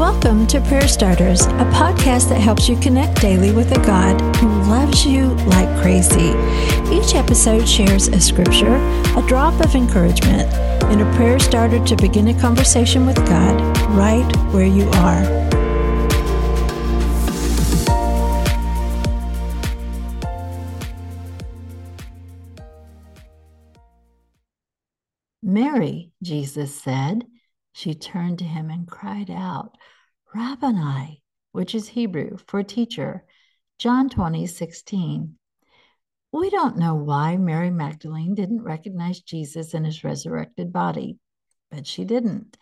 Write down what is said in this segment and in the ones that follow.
Welcome to Prayer Starters, a podcast that helps you connect daily with a God who loves you like crazy. Each episode shares a scripture, a drop of encouragement, and a prayer starter to begin a conversation with God right where you are. Mary, Jesus said. She turned to him and cried out, Rabboni, which is Hebrew for teacher. John 20, 16. We don't know why Mary Magdalene didn't recognize Jesus in his resurrected body, but she didn't.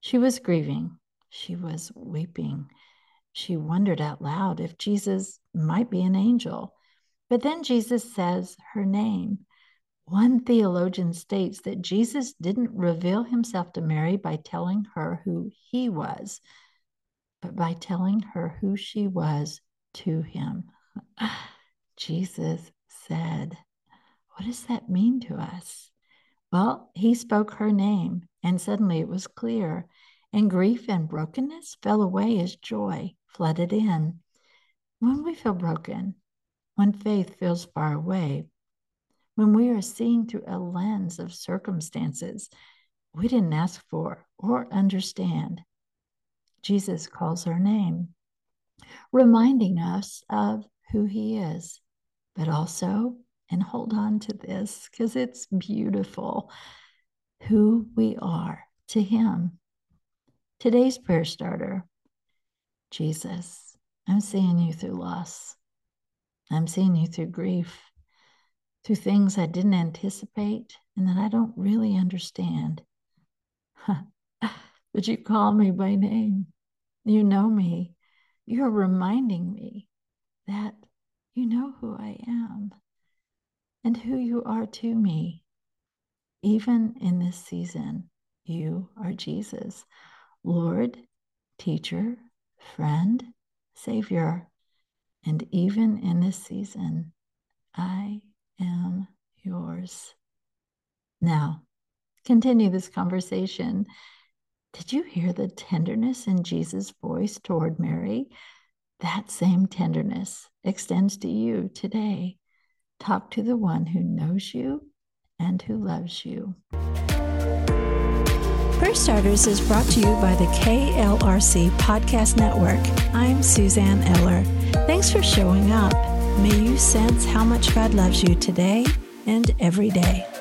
She was grieving. She was weeping. She wondered out loud if Jesus might be an angel. But then Jesus says her name. One theologian states that Jesus didn't reveal himself to Mary by telling her who he was, but by telling her who she was to him. Jesus said, What does that mean to us? Well, he spoke her name, and suddenly it was clear, and grief and brokenness fell away as joy flooded in. When we feel broken, when faith feels far away, when we are seeing through a lens of circumstances we didn't ask for or understand. Jesus calls our name, reminding us of who he is, but also, and hold on to this because it's beautiful, who we are to him. Today's prayer starter Jesus, I'm seeing you through loss. I'm seeing you through grief through things I didn't anticipate and that I don't really understand. but you call me by name. You know me. You're reminding me that you know who I am and who you are to me. Even in this season, you are Jesus, Lord, teacher, friend, Savior. And even in this season, I am yours. Now, continue this conversation. Did you hear the tenderness in Jesus' voice toward Mary? That same tenderness extends to you today. Talk to the one who knows you and who loves you. Prayer Starters is brought to you by the KLRC Podcast Network. I'm Suzanne Eller. Thanks for showing up. May you sense how much God loves you today and every day.